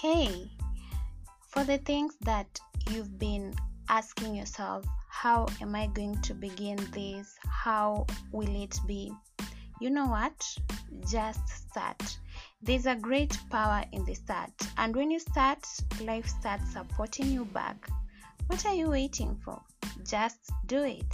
Hey, for the things that you've been asking yourself, how am I going to begin this? How will it be? You know what? Just start. There's a great power in the start, and when you start, life starts supporting you back. What are you waiting for? Just do it.